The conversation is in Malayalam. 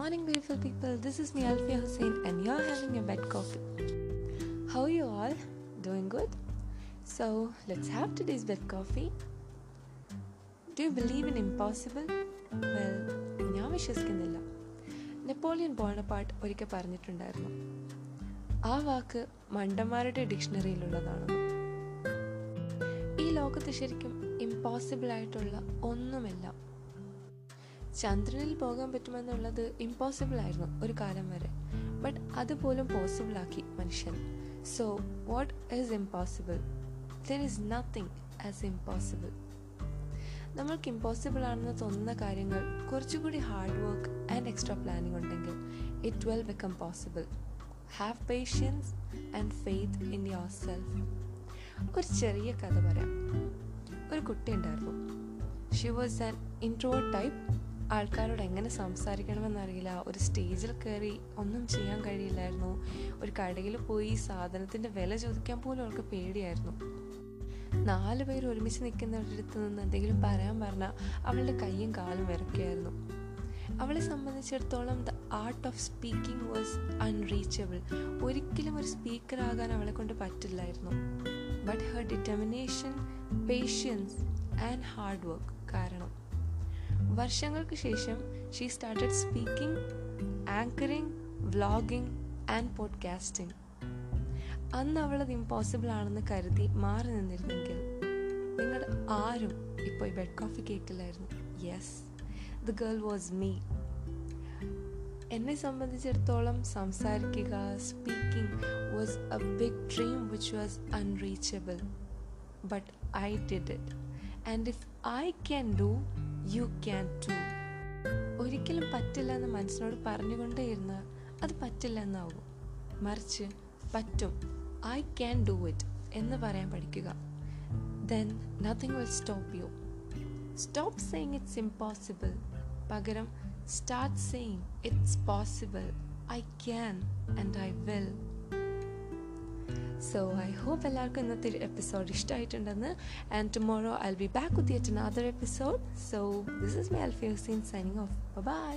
morning, beautiful people. This is me, Alfia Hussein, and you're having your bed coffee. How are you all? Doing good? So, let's have today's bed coffee. Do you believe in impossible? Well, ഞാൻ വിശ്വസിക്കുന്നില്ല നെപ്പോളിയൻ ബോണപ്പാട്ട് ഒരിക്കൽ പറഞ്ഞിട്ടുണ്ടായിരുന്നു ആ വാക്ക് മണ്ടന്മാരുടെ ഡിക്ഷണറിയിലുള്ളതാണ് ഈ ലോകത്ത് ശരിക്കും ഇമ്പോസിബിൾ ആയിട്ടുള്ള ഒന്നുമെല്ലാം ചന്ദ്രനിൽ പോകാൻ പറ്റുമെന്നുള്ളത് ഇമ്പോസിബിൾ ആയിരുന്നു ഒരു കാലം വരെ. ബട്ട് അതുപോലും പോസിബിൾ ആക്കി മനുഷ്യൻ. So what is impossible there is nothing as impossible നമ്മൾക്ക് ഇമ്പോസിബിൾ ആണെന്ന് തോന്നുന്ന കാര്യങ്ങൾ കുറച്ചുകൂടി hard work and extra planning ഉണ്ടെങ്കിൽ it will become possible have patience and faith in yourself ഒരു ചെറിയ കഥ പറയാം. ഒരു കുട്ടി ഉണ്ടായിരുന്നു. She was an intro type ആൾക്കാരോട് എങ്ങനെ സംസാരിക്കണമെന്നറിയില്ല. ഒരു സ്റ്റേജിൽ കയറി ഒന്നും ചെയ്യാൻ കഴിയില്ലായിരുന്നു. ഒരു കടയിൽ പോയി സാധനത്തിന്റെ വില ചോദിക്കാൻ പോലും അവൾക്ക് പേടിയായിരുന്നു. നാല് പേർ ഒരുമിച്ച് നിൽക്കുന്നവരുടെ നിന്ന് എന്തെങ്കിലും പറയാൻ പറഞ്ഞാൽ അവളുടെ കൈയും കാലും വിറക്കുകയായിരുന്നു അവളെ സംബന്ധിച്ചിടത്തോളം the art of speaking was unreachable. ഒരിക്കലും ഒരു സ്പീക്കർ ആകാൻ അവളെ കൊണ്ട് പറ്റില്ലായിരുന്നു. But her determination patience and hard work കാരണം വർഷങ്ങൾക്ക് ശേഷം she started speaking anchoring vlogging and podcasting അന്ന് അവളത് ഇമ്പോസിബിൾ ആണെന്ന് കരുതി മാറി നിന്നിരുന്നെങ്കിൽ നിങ്ങൾ ആരും ഇപ്പോൾ ഈ bed coffee കേൾക്കില്ലായിരുന്നു yes the girl was me എന്നെ സംബന്ധിച്ചിടത്തോളം സംസാരിക്കുക speaking was a big dream which was unreachable but I did it and if I can do you can too ഒരിക്കലും പറ്റില്ല എന്ന് മനസ്സിനോട് പറഞ്ഞുകൊണ്ടേയിരുന്ന. അത് പറ്റില്ല എന്നാവും. മറിച്ച് പറ്റും. ഐ ക്യാൻ ഡു ഇറ്റ് എന്ന് പറയാൻ പഠിക്കുക. Then nothing will stop you stop saying it's impossible പകരം start saying it's possible I can and I will so I hope എല്ലാവർക്കും ഇന്നത്തെ episode ഇഷ്ടമായിട്ടുണ്ടെന്ന് and tomorrow I be back with yet another episode so this is my Alfi Hussain signing of by